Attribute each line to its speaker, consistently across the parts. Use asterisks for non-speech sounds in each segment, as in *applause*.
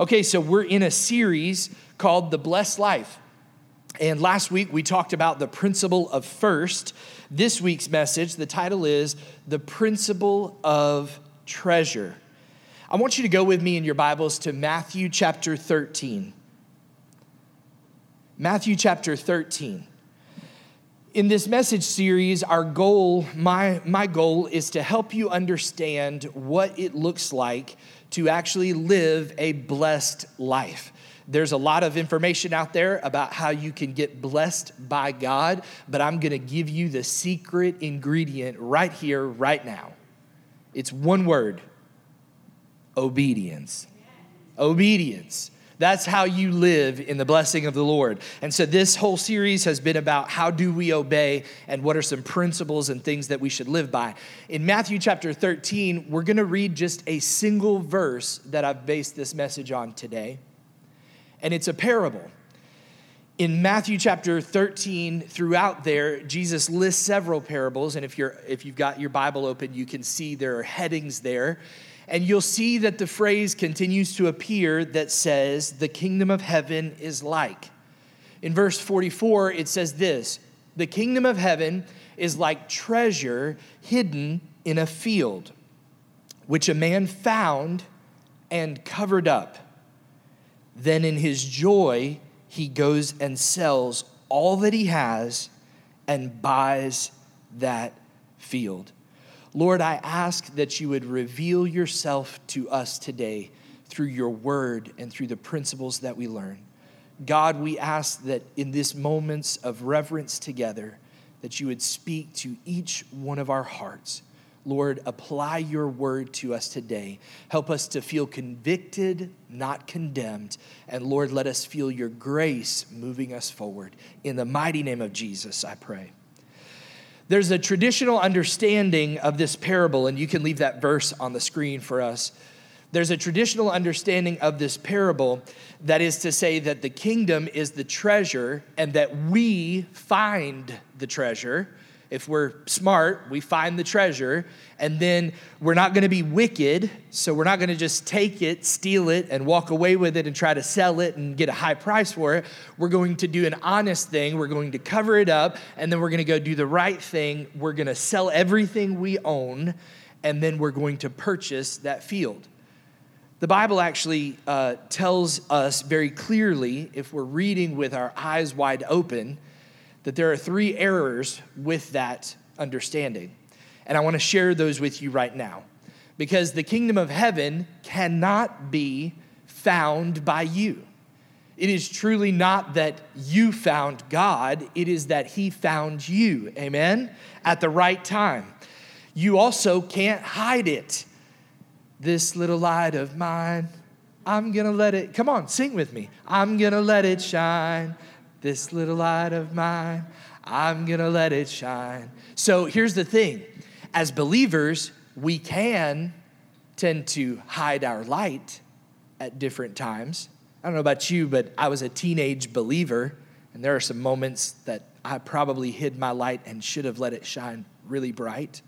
Speaker 1: Okay, so we're in a series called The Blessed Life. And last week we talked about the principle of first. This week's message, the title is The Principle of Treasure. I want you to go with me in your Bibles to Matthew chapter 13. Matthew chapter 13. In this message series, our goal, my, my goal, is to help you understand what it looks like to actually live a blessed life. There's a lot of information out there about how you can get blessed by God, but I'm gonna give you the secret ingredient right here, right now. It's one word obedience. Obedience. That's how you live in the blessing of the Lord. And so this whole series has been about how do we obey and what are some principles and things that we should live by. In Matthew chapter 13, we're going to read just a single verse that I've based this message on today. And it's a parable. In Matthew chapter 13, throughout there, Jesus lists several parables. And if, you're, if you've got your Bible open, you can see there are headings there. And you'll see that the phrase continues to appear that says, the kingdom of heaven is like. In verse 44, it says this The kingdom of heaven is like treasure hidden in a field, which a man found and covered up. Then in his joy, he goes and sells all that he has and buys that field. Lord, I ask that you would reveal yourself to us today through your word and through the principles that we learn. God, we ask that in this moments of reverence together, that you would speak to each one of our hearts. Lord, apply your word to us today. Help us to feel convicted, not condemned. And Lord, let us feel your grace moving us forward. In the mighty name of Jesus, I pray. There's a traditional understanding of this parable, and you can leave that verse on the screen for us. There's a traditional understanding of this parable that is to say that the kingdom is the treasure and that we find the treasure if we're smart, we find the treasure, and then we're not going to be wicked. So we're not going to just take it, steal it, and walk away with it and try to sell it and get a high price for it. We're going to do an honest thing. We're going to cover it up, and then we're going to go do the right thing. We're going to sell everything we own, and then we're going to purchase that field. The Bible actually uh, tells us very clearly, if we're reading with our eyes wide open, that there are three errors with that understanding. And I want to share those with you right now. Because the kingdom of heaven cannot be found by you. It is truly not that you found God, it is that He found you, amen, at the right time. You also can't hide it. This little light of mine, I'm gonna let it, come on, sing with me. I'm gonna let it shine this little light of mine, I'm gonna let it shine. So here's the thing as believers, we can tend to hide our light at different times. I don't know about you, but I was a teenage believer, and there are some moments that I probably hid my light and should have let it shine really bright.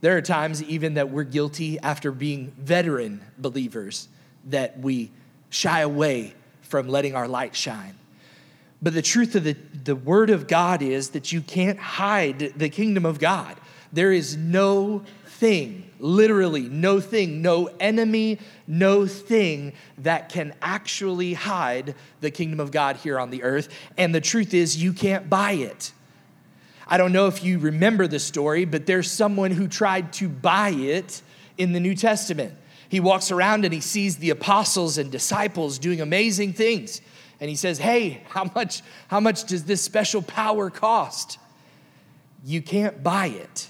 Speaker 1: There are times even that we're guilty after being veteran believers that we shy away from letting our light shine. But the truth of the, the Word of God is that you can't hide the kingdom of God. There is no thing, literally, no thing, no enemy, no thing that can actually hide the kingdom of God here on the earth. And the truth is, you can't buy it. I don't know if you remember the story, but there's someone who tried to buy it in the New Testament. He walks around and he sees the apostles and disciples doing amazing things and he says, Hey, how much, how much does this special power cost? You can't buy it.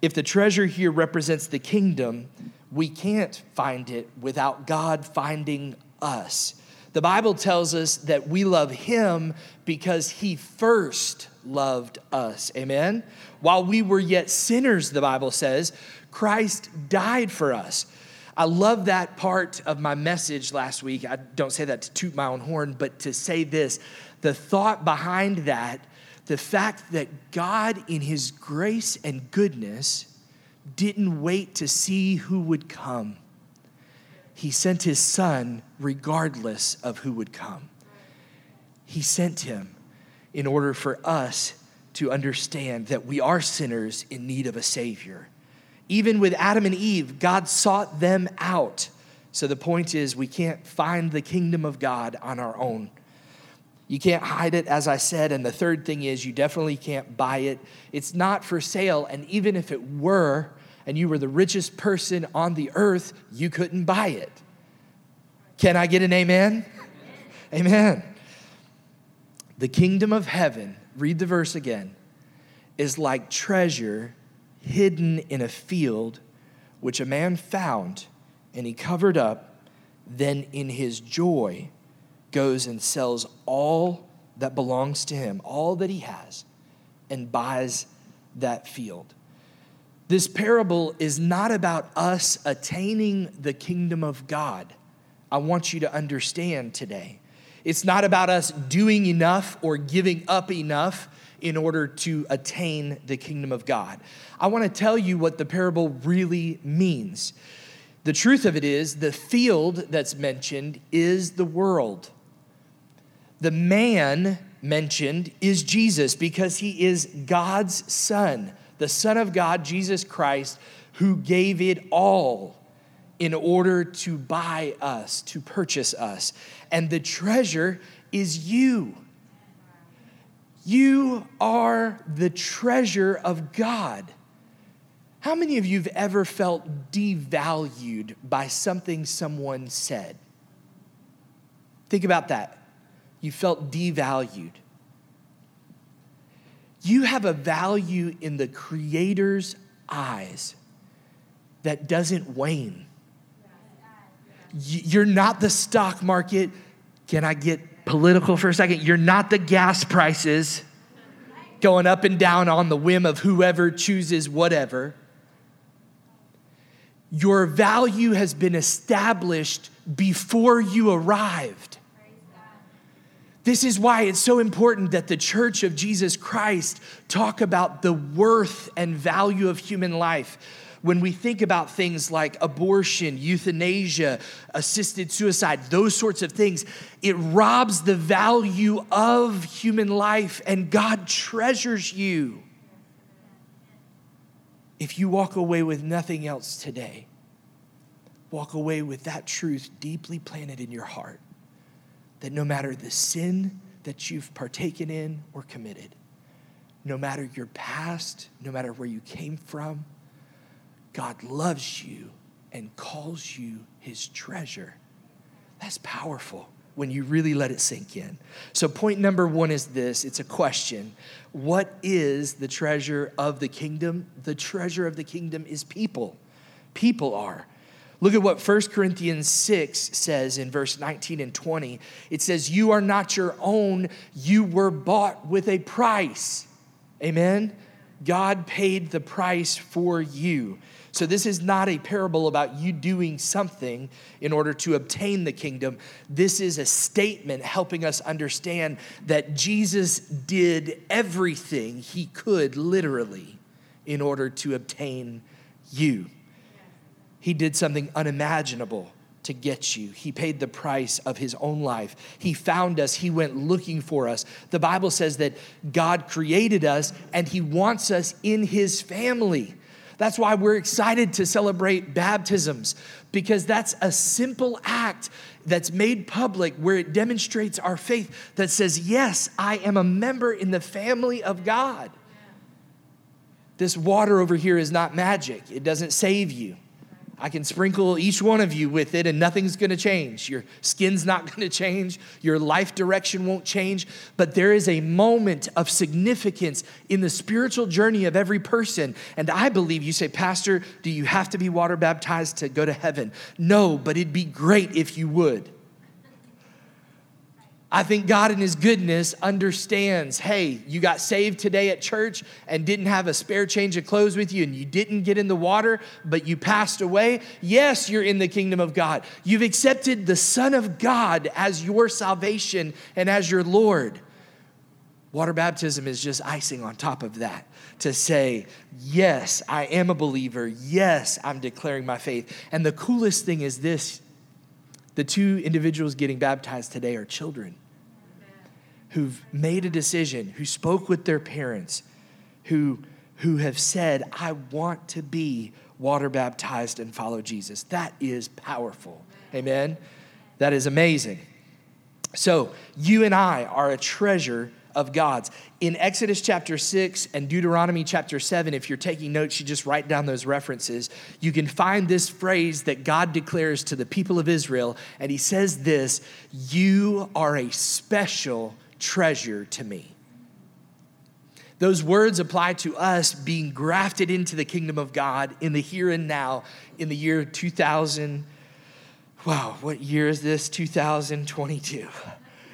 Speaker 1: If the treasure here represents the kingdom, we can't find it without God finding us. The Bible tells us that we love him because he first loved us. Amen? While we were yet sinners, the Bible says, Christ died for us. I love that part of my message last week. I don't say that to toot my own horn, but to say this the thought behind that, the fact that God, in His grace and goodness, didn't wait to see who would come. he sent his son regardless of who would come. He sent him in order for us to understand that we are sinners in need of a Savior. Even with Adam and Eve, God sought them out. So the point is, we can't find the kingdom of God on our own. You can't hide it, as I said. And the third thing is, you definitely can't buy it. It's not for sale. And even if it were, and you were the richest person on the earth, you couldn't buy it. Can I get an amen? Amen. The kingdom of heaven, read the verse again, is like treasure hidden in a field which a man found and he covered up. Then in his joy, goes and sells all that belongs to him, all that he has, and buys that field. This parable is not about us attaining the kingdom of God. I want you to understand today. It's not about us doing enough or giving up enough in order to attain the kingdom of God. I want to tell you what the parable really means. The truth of it is, the field that's mentioned is the world. The man mentioned is Jesus because he is God's son, the Son of God, Jesus Christ, who gave it all in order to buy us, to purchase us. And the treasure is you. You are the treasure of God. How many of you have ever felt devalued by something someone said? Think about that you felt devalued. You have a value in the Creator's eyes that doesn't wane. You're not the stock market. Can I get political for a second? You're not the gas prices going up and down on the whim of whoever chooses whatever. Your value has been established before you arrived. This is why it's so important that the church of Jesus Christ talk about the worth and value of human life. When we think about things like abortion, euthanasia, assisted suicide, those sorts of things, it robs the value of human life, and God treasures you. If you walk away with nothing else today, walk away with that truth deeply planted in your heart that no matter the sin that you've partaken in or committed, no matter your past, no matter where you came from, God loves you and calls you his treasure. That's powerful when you really let it sink in. So, point number one is this it's a question. What is the treasure of the kingdom? The treasure of the kingdom is people. People are. Look at what 1 Corinthians 6 says in verse 19 and 20. It says, You are not your own, you were bought with a price. Amen? God paid the price for you. So, this is not a parable about you doing something in order to obtain the kingdom. This is a statement helping us understand that Jesus did everything he could, literally, in order to obtain you. He did something unimaginable to get you. He paid the price of his own life. He found us. He went looking for us. The Bible says that God created us and he wants us in his family. That's why we're excited to celebrate baptisms because that's a simple act that's made public where it demonstrates our faith that says, Yes, I am a member in the family of God. This water over here is not magic, it doesn't save you. I can sprinkle each one of you with it and nothing's gonna change. Your skin's not *laughs* gonna change, your life direction won't change, but there is a moment of significance in the spiritual journey of every person. And I believe you say, Pastor, do you have to be water baptized to go to heaven? No, but it'd be great if you would. I think God, in His goodness, understands hey, you got saved today at church and didn't have a spare change of clothes with you and you didn't get in the water, but you passed away. Yes, you're in the kingdom of God. You've accepted the Son of God as your salvation and as your Lord. Water baptism is just icing on top of that to say, Yes, I am a believer. Yes, I'm declaring my faith. And the coolest thing is this The two individuals getting baptized today are children who've made a decision, who spoke with their parents, who, who have said, I want to be water baptized and follow Jesus. That is powerful. Amen. That is amazing. So, you and I are a treasure of God's. In Exodus chapter 6 and Deuteronomy chapter 7, if you're taking notes, you just write down those references. You can find this phrase that God declares to the people of Israel, and He says this You are a special treasure to me. Those words apply to us being grafted into the kingdom of God in the here and now in the year 2000. Wow, what year is this? 2022.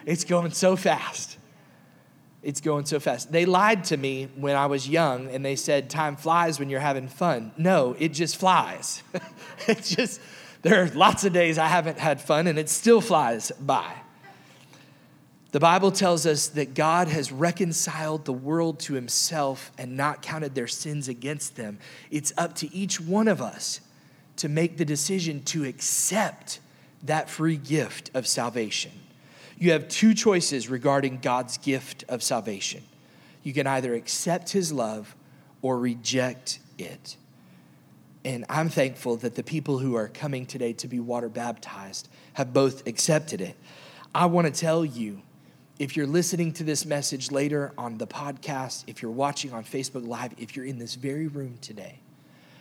Speaker 1: It's going so fast. It's going so fast. They lied to me when I was young and they said time flies when you're having fun. No, it just flies. *laughs* it just, there are lots of days I haven't had fun and it still flies by. The Bible tells us that God has reconciled the world to himself and not counted their sins against them. It's up to each one of us to make the decision to accept that free gift of salvation. You have two choices regarding God's gift of salvation. You can either accept his love or reject it. And I'm thankful that the people who are coming today to be water baptized have both accepted it. I want to tell you if you're listening to this message later on the podcast, if you're watching on Facebook Live, if you're in this very room today,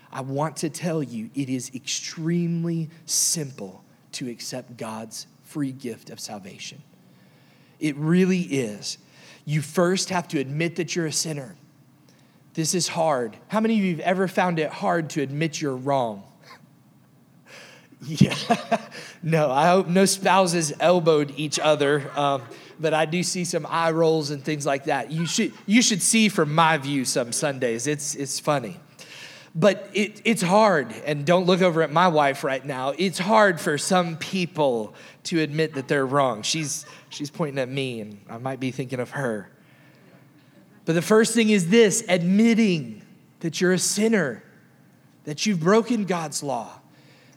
Speaker 1: I want to tell you it is extremely simple to accept God's free gift of salvation. It really is. You first have to admit that you're a sinner. This is hard. How many of you have ever found it hard to admit you're wrong? *laughs* yeah. *laughs* no, I hope no spouses elbowed each other. Um, but I do see some eye rolls and things like that. You should, you should see from my view some Sundays. It's, it's funny. But it, it's hard, and don't look over at my wife right now. It's hard for some people to admit that they're wrong. She's, she's pointing at me, and I might be thinking of her. But the first thing is this admitting that you're a sinner, that you've broken God's law.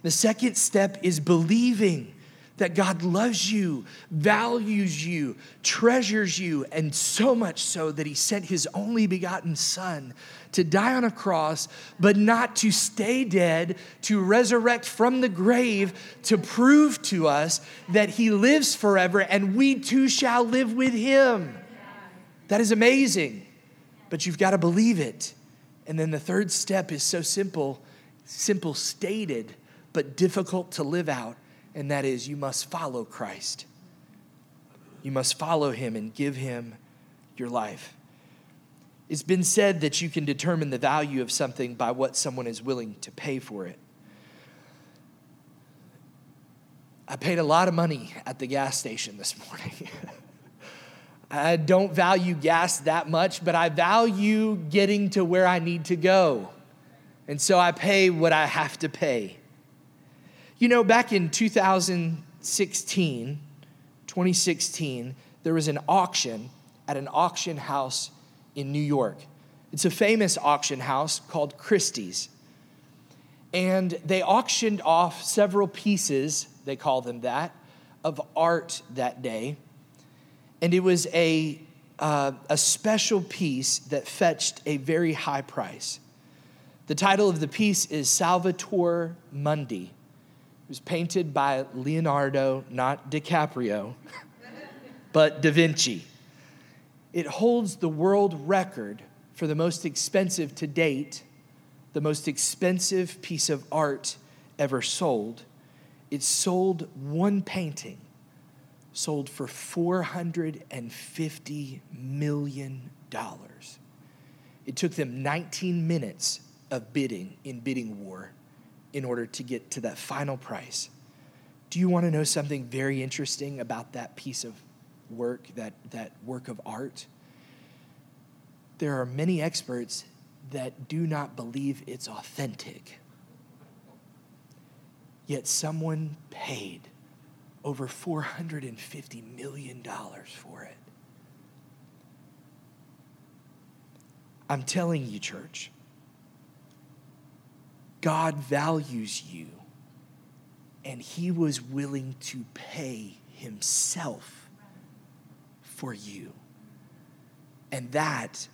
Speaker 1: The second step is believing that God loves you, values you, treasures you, and so much so that He sent His only begotten Son to die on a cross, but not to stay dead, to resurrect from the grave, to prove to us that He lives forever and we too shall live with Him. That is amazing, but you've got to believe it. And then the third step is so simple, simple stated, but difficult to live out and that is you must follow Christ. You must follow him and give him your life. It's been said that you can determine the value of something by what someone is willing to pay for it. I paid a lot of money at the gas station this morning. *laughs* I don't value gas that much, but I value getting to where I need to go. And so I pay what I have to pay. You know, back in 2016, 2016, there was an auction at an auction house in New York. It's a famous auction house called Christie's. And they auctioned off several pieces, they call them that, of art that day. And it was a, uh, a special piece that fetched a very high price. The title of the piece is Salvator Mundi was painted by Leonardo, not DiCaprio, but Da Vinci. It holds the world record for the most expensive to date, the most expensive piece of art ever sold. It sold one painting, sold for $450 million. It took them 19 minutes of bidding in bidding war in order to get to that final price. Do you want to know something very interesting about that piece of work, that, that work of art? There are many experts that do not believe it's authentic. Yet someone paid over $450 million for it. I'm telling you, church, God values you. and he was willing to pay himself for you. And that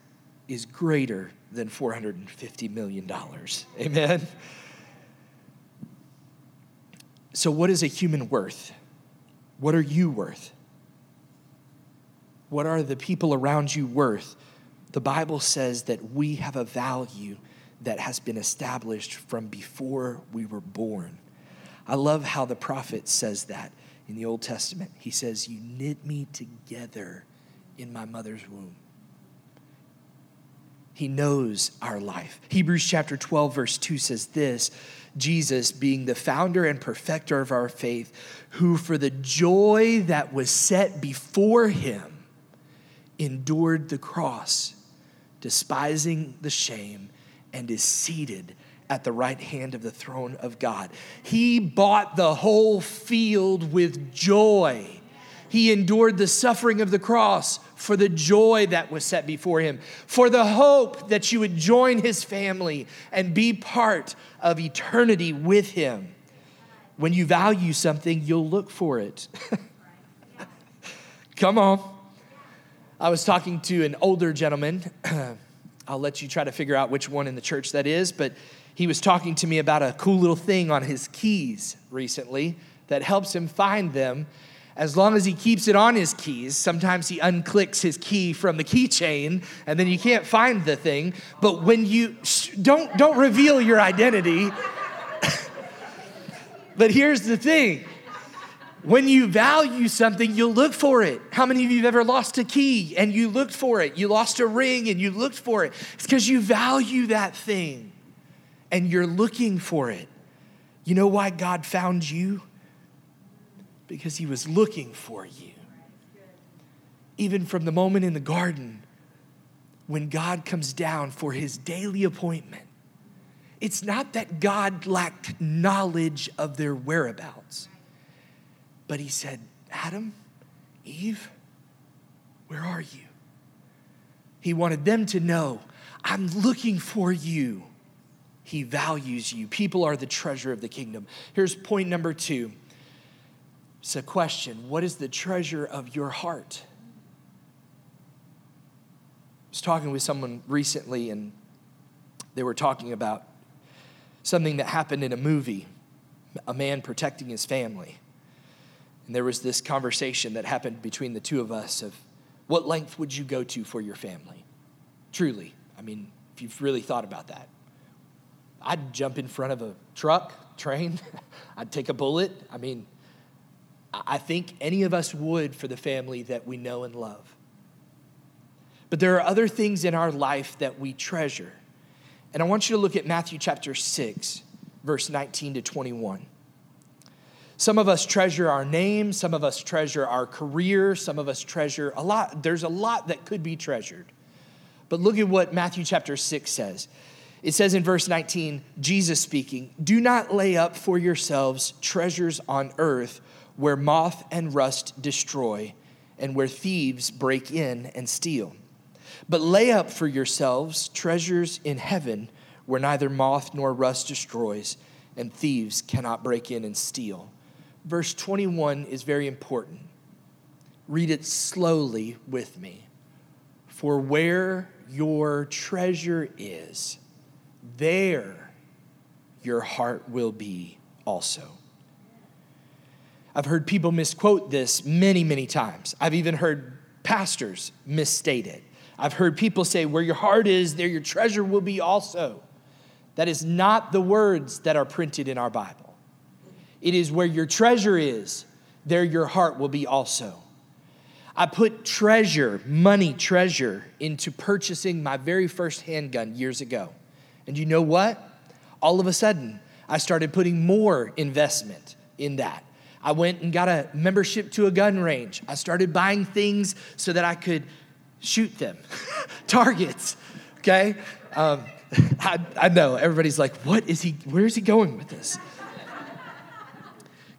Speaker 1: is greater than $450 million. Amen? So, what is a human worth? What are you worth? What are the people around you worth? The Bible says that we have a value that has been established from before we were born. I love how the prophet says that in the Old Testament. He says, You knit me together in my mother's womb. He knows our life. Hebrews chapter 12, verse 2 says this Jesus, being the founder and perfecter of our faith, who for the joy that was set before him endured the cross, despising the shame, and is seated at the right hand of the throne of God. He bought the whole field with joy. He endured the suffering of the cross for the joy that was set before him, for the hope that you would join his family and be part of eternity with him. When you value something, you'll look for it. *laughs* Come on. I was talking to an older gentleman. *clears throat* I'll let you try to figure out which one in the church that is, but he was talking to me about a cool little thing on his keys recently that helps him find them as long as he keeps it on his keys. Sometimes he unclicks his key from the keychain and then you can't find the thing. But when you don't don't reveal your identity. *laughs* but here's the thing. When you value something, you'll look for it. How many of you have ever lost a key and you looked for it? You lost a ring and you looked for it. It's because you value that thing and you're looking for it. You know why God found you? because he was looking for you. Even from the moment in the garden when God comes down for his daily appointment, it's not that God lacked knowledge of their whereabouts, but he said, Adam, Eve, where are you? He wanted them to know, I'm looking for you. He values you. People are the treasure of the kingdom. Here's point number two it's a question What is the treasure of your heart? I was talking with someone recently, and they were talking about something that happened in a movie a man protecting his family. And there was this conversation that happened between the two of us of what length would you go to for your family? Truly. I mean, if you've really thought about that. I'd jump in front of a truck, train, *laughs* I'd take a bullet. I mean, I think any of us would for the family that we know and love. But there are other things in our life that we treasure. And I want you to look at Matthew chapter 6, verse 19 to 21. Some of us treasure our name, some of us treasure our career, some of us treasure a lot. There's a lot that could be treasured. But look at what Matthew chapter 6 says. It says in verse 19, Jesus speaking, Do not lay up for yourselves treasures on earth where moth and rust destroy, and where thieves break in and steal. But lay up for yourselves treasures in heaven, where neither moth nor rust destroys, and thieves cannot break in and steal. Verse 21 is very important. Read it slowly with me. For where your treasure is, there your heart will be also. I've heard people misquote this many, many times. I've even heard pastors misstate it. I've heard people say, Where your heart is, there your treasure will be also. That is not the words that are printed in our Bible. It is where your treasure is, there your heart will be also. I put treasure, money treasure, into purchasing my very first handgun years ago. And you know what? All of a sudden, I started putting more investment in that. I went and got a membership to a gun range. I started buying things so that I could shoot them, *laughs* targets, okay? Um, *laughs* I, I know everybody's like, what is he, where is he going with this?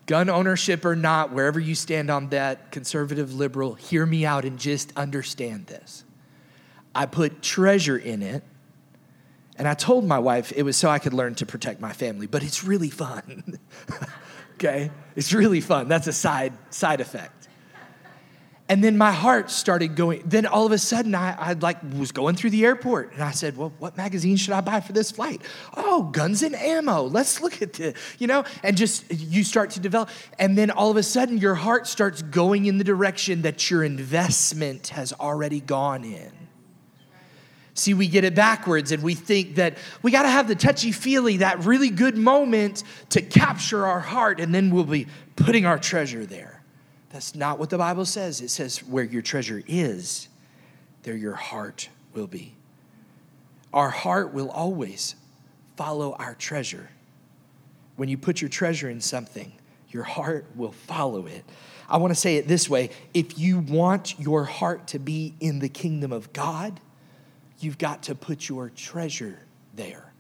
Speaker 1: Gun ownership or not, wherever you stand on that, conservative, liberal, hear me out and just understand this. I put treasure in it, and I told my wife it was so I could learn to protect my family, but it's really fun. *laughs* Okay? It's really fun. That's a side side effect. And then my heart started going. Then all of a sudden, I, I like was going through the airport, and I said, "Well, what magazine should I buy for this flight? Oh, Guns and Ammo. Let's look at this, you know." And just you start to develop, and then all of a sudden, your heart starts going in the direction that your investment has already gone in. See, we get it backwards and we think that we got to have the touchy feely, that really good moment to capture our heart, and then we'll be putting our treasure there. That's not what the Bible says. It says, where your treasure is, there your heart will be. Our heart will always follow our treasure. When you put your treasure in something, your heart will follow it. I want to say it this way if you want your heart to be in the kingdom of God, you've got to put your treasure there.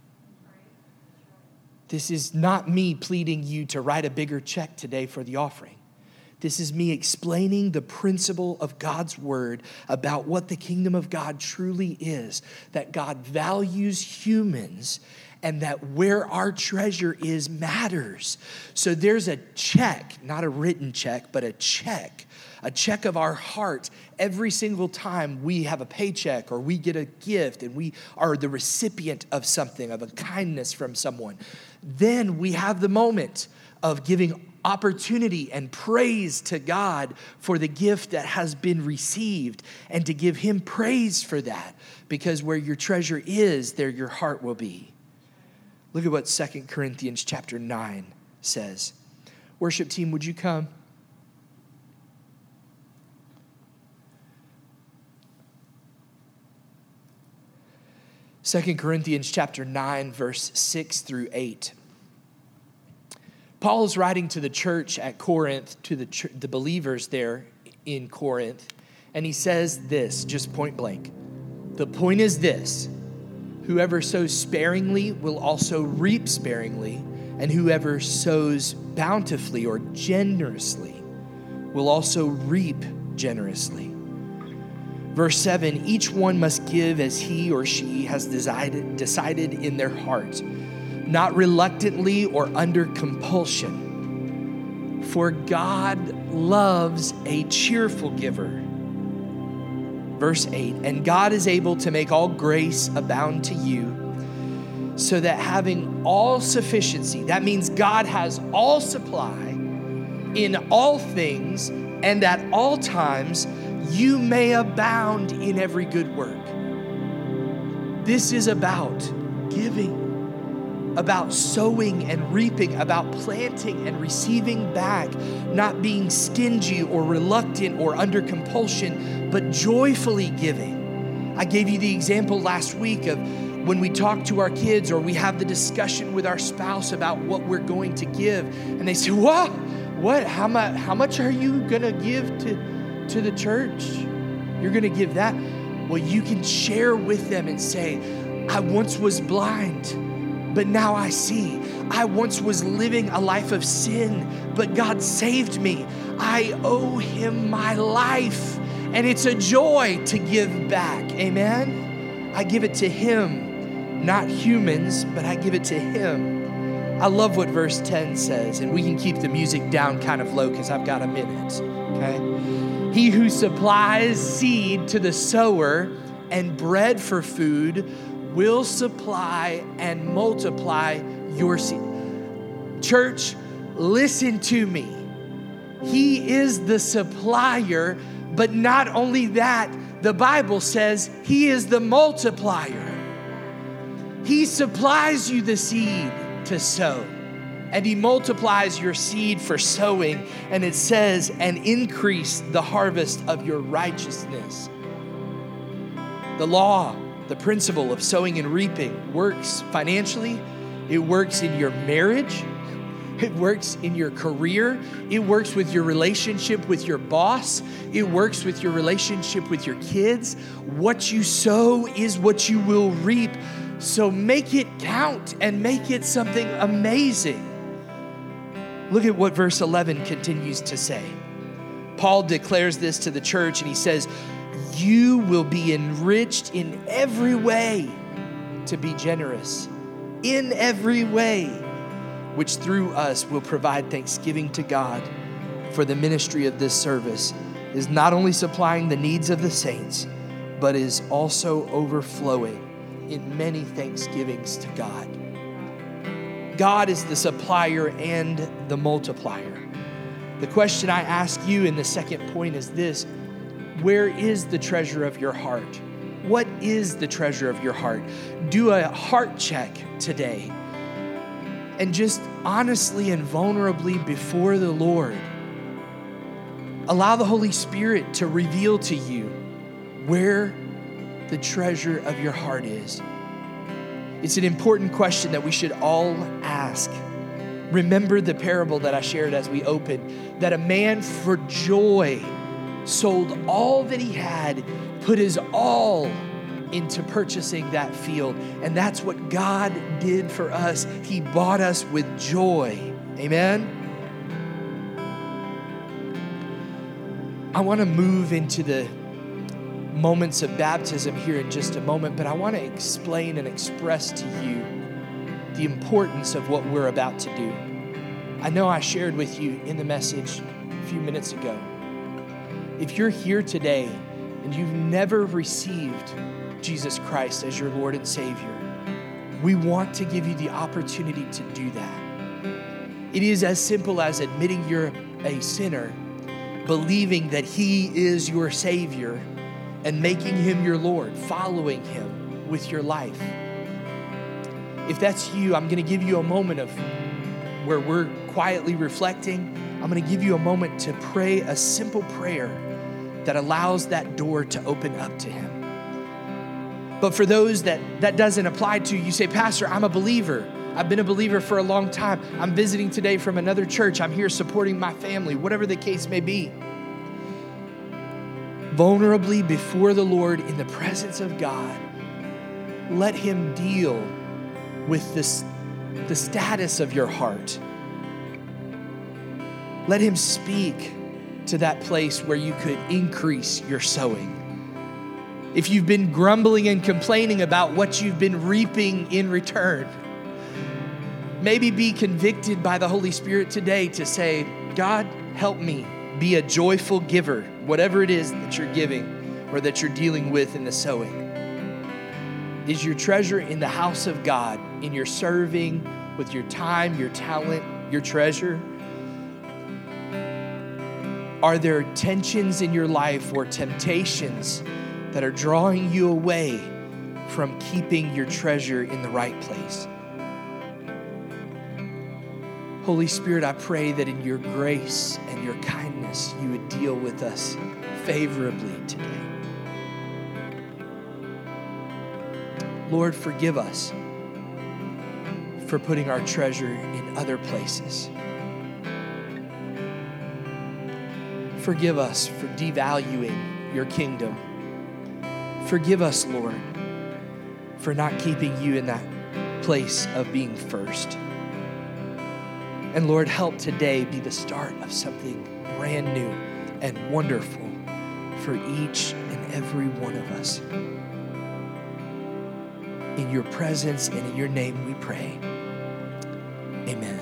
Speaker 1: This is not me pleading you to write a bigger check today for the offering. This is me explaining the principle of God's word about what the kingdom of God truly is that God values humans and that where our treasure is matters. So there's a check, not a written check, but a check, a check of our heart every single time we have a paycheck or we get a gift and we are the recipient of something, of a kindness from someone. Then we have the moment of giving opportunity and praise to God for the gift that has been received and to give Him praise for that because where your treasure is, there your heart will be. Look at what Second Corinthians chapter 9 says. Worship team, would you come? Second Corinthians chapter 9 verse 6 through 8. Paul is writing to the church at Corinth, to the, ch- the believers there in Corinth, and he says this, just point blank. The point is this whoever sows sparingly will also reap sparingly, and whoever sows bountifully or generously will also reap generously. Verse 7 Each one must give as he or she has decided, decided in their heart not reluctantly or under compulsion. For God loves a cheerful giver. Verse 8 And God is able to make all grace abound to you, so that having all sufficiency, that means God has all supply in all things and at all times, you may abound in every good work. This is about giving about sowing and reaping, about planting and receiving back, not being stingy or reluctant or under compulsion, but joyfully giving. I gave you the example last week of when we talk to our kids or we have the discussion with our spouse about what we're going to give, and they say, What? What? How much, how much are you going to give to, to the church? You're going to give that? Well, you can share with them and say, I once was blind but now I see. I once was living a life of sin, but God saved me. I owe Him my life, and it's a joy to give back. Amen? I give it to Him, not humans, but I give it to Him. I love what verse 10 says, and we can keep the music down kind of low because I've got a minute. Okay? He who supplies seed to the sower and bread for food will supply and multiply your seed. Church, listen to me. He is the supplier, but not only that, the Bible says He is the multiplier. He supplies you the seed to sow, and He multiplies your seed for sowing, and it says, and increase the harvest of your righteousness. The law the principle of sowing and reaping works financially, it works in your marriage, it works in your career, it works with your relationship with your boss, it works with your relationship with your kids. What you sow is what you will reap. So make it count and make it something amazing. Look at what verse 11 continues to say. Paul declares this to the church and he says, you will be enriched in every way to be generous. In every way. which through us will provide thanksgiving to God for the ministry of this service, is not only supplying the needs of the saints, but is also overflowing in many thanksgivings to God. God is the supplier and the multiplier. The question I ask you in the second point is this Where is the treasure of your heart? What is the treasure of your heart? Do a heart check today and just honestly and vulnerably before the Lord. Allow the Holy Spirit to reveal to you where the treasure of your heart is. It's an important question that we should all ask. Remember the parable that I shared as we opened that a man for joy sold all that he had, put his all into purchasing that field. And that's what God did for us. He bought us with joy. Amen. I want to move into the moments of baptism here in just a moment, but I want to explain and express to you the importance of what we're about to do. I know I shared with you in the message a few minutes ago. If you're here today and you've never received Jesus Christ as your Lord and Savior, we want to give you the opportunity to do that. It is as simple as admitting you're a sinner, believing that He is your Savior, and making Him your Lord, following Him with your life. If that's you, I'm going to give you a moment of where we're quietly reflecting. I'm going to give you a moment to pray a simple prayer that allows that door to open up to Him. But for those that that doesn't apply to, you say, Pastor, I'm a believer. I've been a believer for a long time. I'm visiting today from another church. I'm here supporting my family, whatever the case may be. Vulnerably before the Lord in the presence of God, let Him deal with this, the status of your heart. Let Him speak to that place where you could increase your sowing. If you've been grumbling and complaining about what you've been reaping in return, maybe be convicted by the Holy Spirit today to say, God, help me be a joyful giver, whatever it is that you're giving or that you're dealing with in the sowing. Is your treasure in the house of God, in your serving, with your time, your talent, your treasure? Are there tensions in your life or temptations that are drawing you away from keeping your treasure in the right place? Holy Spirit, I pray that in your grace and your kindness, you would deal with us favorably today. Lord, forgive us for putting our treasure in other places. Forgive us for devaluing your kingdom. Forgive us, Lord, for not keeping you in that place of being first. And Lord, help today be the start of something brand new and wonderful for each and every one of us. In your presence and in your name we pray. Amen.